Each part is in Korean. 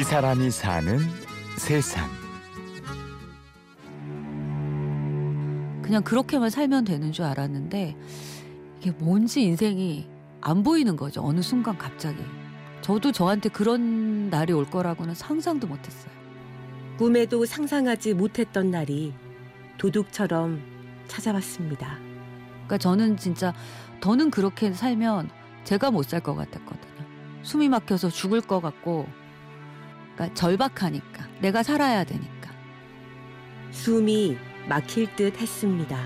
이 사람이 사는 세상. 그냥 그렇게만 살면 되는 줄 알았는데 이게 뭔지 인생이 안 보이는 거죠. 어느 순간 갑자기. 저도 저한테 그런 날이 올 거라고는 상상도 못했어요. 꿈에도 상상하지 못했던 날이 도둑처럼 찾아왔습니다. 그러니까 저는 진짜 더는 그렇게 살면 제가 못 살 것 같았거든요. 숨이 막혀서 죽을 것 같고, 그러니까 절박하니까 내가 살아야 되니까. 숨이 막힐 듯 했습니다.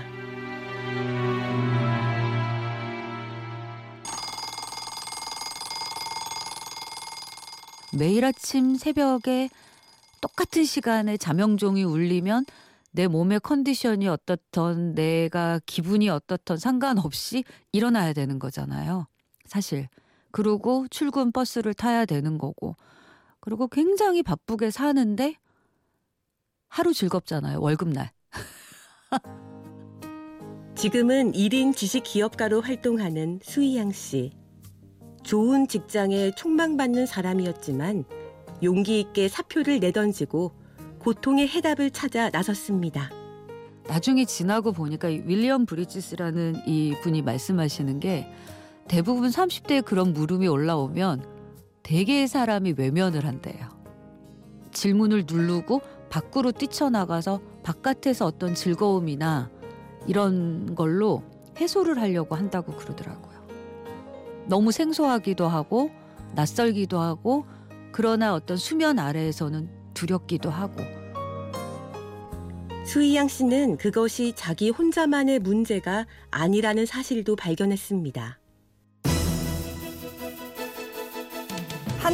매일 아침 새벽에 똑같은 시간에 자명종이 울리면 내 몸의 컨디션이 어떻던 내가 기분이 어떻던 상관없이 일어나야 되는 거잖아요. 사실. 그리고 출근 버스를 타야 되는 거고. 그리고 굉장히 바쁘게 사는데 하루 즐겁잖아요. 월급날. 지금은 1인 지식 기업가로 활동하는 수희양 씨. 좋은 직장에 촉망받는 사람이었지만 용기 있게 사표를 내던지고 고통의 해답을 찾아 나섰습니다. 나중에 지나고 보니까 윌리엄 브리지스라는 이 분이 말씀하시는 게 대부분 30대에 그런 물음이 올라오면 대개의 사람이 외면을 한대요. 질문을 누르고 밖으로 뛰쳐나가서 바깥에서 어떤 즐거움이나 이런 걸로 해소를 하려고 한다고 그러더라고요. 너무 생소하기도 하고 낯설기도 하고 그러나 어떤 수면 아래에서는 두렵기도 하고 수희양 씨는 그것이 자기 혼자만의 문제가 아니라는 사실도 발견했습니다.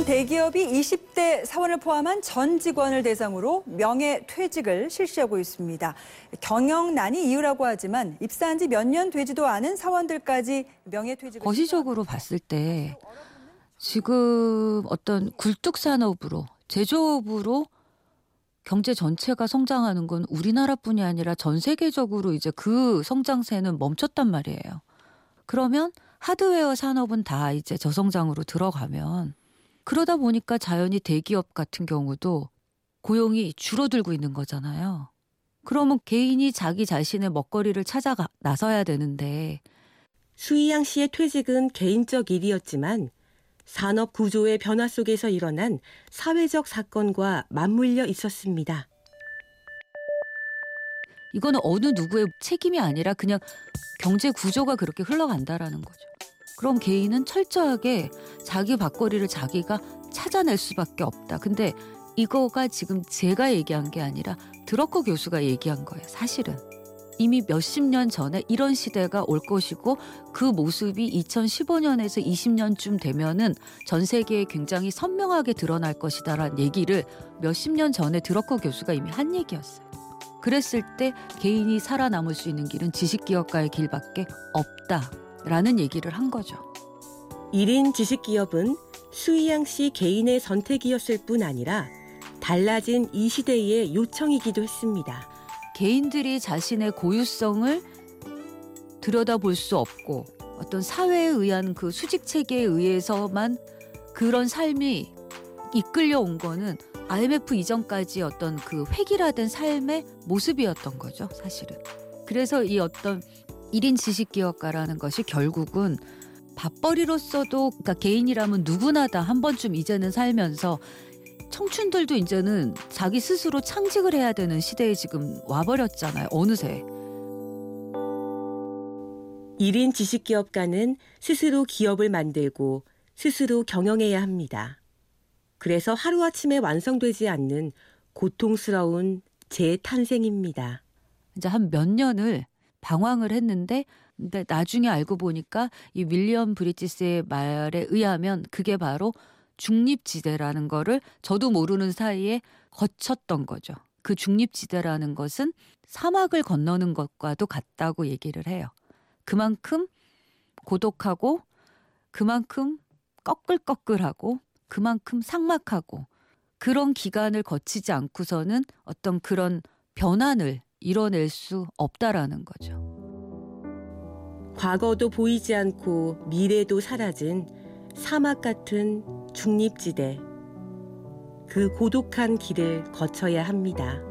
한 대기업이 20대 사원을 포함한 전 직원을 대상으로 명예퇴직을 실시하고 있습니다. 경영난이 이유라고 하지만 입사한 지 몇 년 되지도 않은 사원들까지 명예퇴직을 거시적으로 봤을 때 지금 어떤 굴뚝 산업으로 제조업으로 경제 전체가 성장하는 건 우리나라뿐이 아니라 전 세계적으로 이제 그 성장세는 멈췄단 말이에요. 그러면 하드웨어 산업은 다 이제 저성장으로 들어가면 그러다 보니까 자연히 대기업 같은 경우도 고용이 줄어들고 있는 거잖아요. 그러면 개인이 자기 자신의 먹거리를 찾아 나서야 되는데 수희양 씨의 퇴직은 개인적 일이었지만 산업 구조의 변화 속에서 일어난 사회적 사건과 맞물려 있었습니다. 이거는 어느 누구의 책임이 아니라 그냥 경제 구조가 그렇게 흘러간다라는 거죠. 그럼 개인은 철저하게 자기 밥거리를 자기가 찾아낼 수밖에 없다. 근데 이거가 지금 제가 얘기한 게 아니라 드러커 교수가 얘기한 거예요. 사실은. 이미 몇십 년 전에 이런 시대가 올 것이고 그 모습이 2015년에서 20년쯤 되면은 전 세계에 굉장히 선명하게 드러날 것이다라는 얘기를 몇십 년 전에 드러커 교수가 이미 한 얘기였어요. 그랬을 때 개인이 살아남을 수 있는 길은 지식기업가의 길밖에 없다 라는 얘기를 한 거죠. 1인 지식기업은 수희양 씨 개인의 선택이었을 뿐 아니라 달라진 이 시대의 요청이기도 했습니다. 개인들이 자신의 고유성을 들여다볼 수 없고 어떤 사회에 의한 그 수직 체계에 의해서만 그런 삶이 이끌려온 거는 IMF 이전까지 어떤 그 획일화된 삶의 모습이었던 거죠, 사실은. 그래서 이 어떤 1인 지식기업가라는 것이 결국은 밥벌이로서도 그러니까 개인이라면 누구나 다 한 번쯤 이제는 살면서 청춘들도 이제는 자기 스스로 창직을 해야 되는 시대에 지금 와버렸잖아요. 어느새. 1인 지식기업가는 스스로 기업을 만들고 스스로 경영해야 합니다. 그래서 하루아침에 완성되지 않는 고통스러운 재탄생입니다. 이제 한 몇 년을 방황을 했는데 근데 나중에 알고 보니까 이 윌리엄 브리티스의 말에 의하면 그게 바로 중립지대라는 거를 저도 모르는 사이에 거쳤던 거죠. 그 중립지대라는 것은 사막을 건너는 것과도 같다고 얘기를 해요. 그만큼 고독하고 그만큼 꺼끌꺼끌하고 그만큼 삭막하고 그런 기간을 거치지 않고서는 어떤 그런 변환을 이뤄낼 수 없다라는 거죠. 과거도 보이지 않고 미래도 사라진 사막 같은 중립지대. 그 고독한 길을 거쳐야 합니다.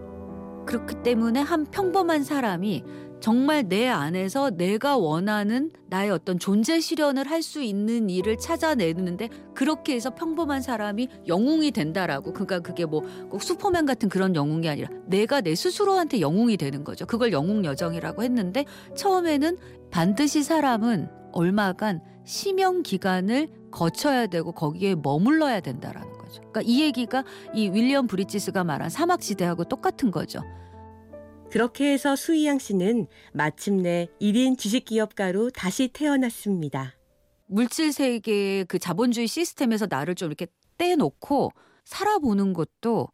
그렇기 때문에 한 평범한 사람이 정말 내 안에서 내가 원하는 나의 어떤 존재 실현을 할 수 있는 일을 찾아내는데 그렇게 해서 평범한 사람이 영웅이 된다라고 그러니까 그게 뭐 꼭 슈퍼맨 같은 그런 영웅이 아니라 내가 내 스스로한테 영웅이 되는 거죠. 그걸 영웅 여정이라고 했는데 처음에는 반드시 사람은 얼마간 심형 기간을 거쳐야 되고 거기에 머물러야 된다라는 거죠. 그러니까 이 얘기가 이 윌리엄 브리지스가 말한 사막 지대하고 똑같은 거죠. 그렇게 해서 수이양 씨는 마침내 1인 주식기업가로 다시 태어났습니다. 물질 세계의 그 자본주의 시스템에서 나를 좀 이렇게 떼놓고 살아보는 것도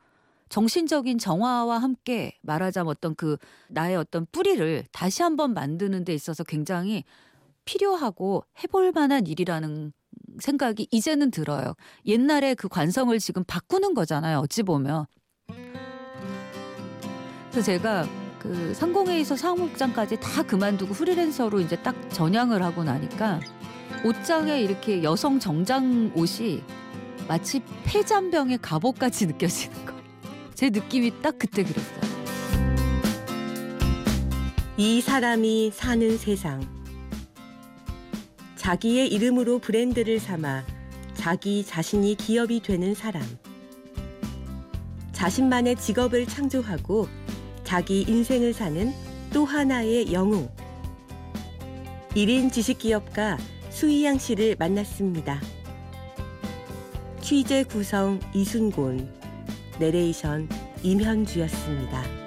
정신적인 정화와 함께 말하자면 어떤 그 나의 어떤 뿌리를 다시 한번 만드는 데 있어서 굉장히 필요하고 해볼 만한 일이라는 생각이 이제는 들어요. 옛날에 그 관성을 지금 바꾸는 거잖아요. 어찌 보면. 그래서 제가 그 상공회의소 사무국장까지 다 그만두고 프리랜서로 이제 딱 전향을 하고 나니까 옷장에 이렇게 여성 정장 옷이 마치 폐잔병의 갑옷같이 느껴지는 거예요. 제 느낌이 딱 그때 그랬어요. 이 사람이 사는 세상. 자기의 이름으로 브랜드를 삼아 자기 자신이 기업이 되는 사람. 자신만의 직업을 창조하고 자기 인생을 사는 또 하나의 영웅. 1인 지식기업가 수이양 씨를 만났습니다. 취재 구성 이순곤, 내레이션 임현주였습니다.